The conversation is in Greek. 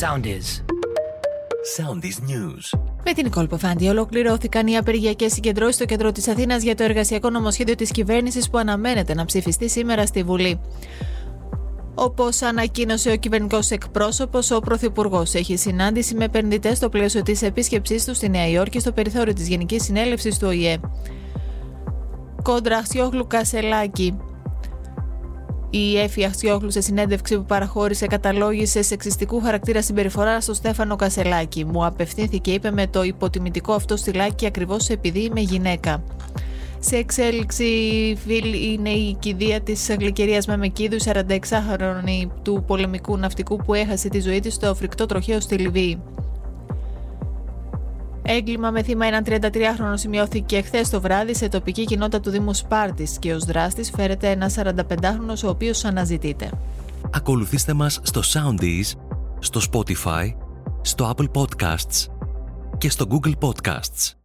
Soundies. Soundies News. Με την Νικόλ Ποφάντη ολοκληρώθηκαν οι απεργιακές συγκεντρώσεις στο κέντρο της Αθήνας για το εργασιακό νομοσχέδιο της κυβέρνησης που αναμένεται να ψηφιστεί σήμερα στη Βουλή. Όπως ανακοίνωσε ο κυβερνητικός εκπρόσωπος, ο Πρωθυπουργός έχει συνάντηση με επενδυτές στο πλαίσιο της επίσκεψής του στη Νέα Υόρκη στο περιθώριο της Γενικής Συνέλευσης του ΟΗΕ. Κόντρα Αξιόγλου Κασελάκη. Η Έφη Αξιόγλου σε συνέντευξη που παραχώρησε καταλόγησε σεξιστικού χαρακτήρα συμπεριφορά στο Στέφανο Κασελάκη. Μου απευθύνθηκε, είπε, με το υποτιμητικό αυτό στυλάκι ακριβώς επειδή είμαι γυναίκα. Σε εξέλιξη φίλη είναι η κηδεία της γλυκερίας Μεμεκίδου, 46χρονη του πολεμικού ναυτικού που έχασε τη ζωή της στο φρικτό τροχαίο στη Λιβύη. Έγκλημα με θύμα έναν 33χρονο σημειώθηκε χθες το βράδυ σε τοπική κοινότητα του Δήμου Σπάρτης και ως δράστης φέρεται ένας 45χρονο ο οποίος αναζητείται. Ακολουθήστε μας στο Soundees, στο Spotify, στο Apple Podcasts και στο Google Podcasts.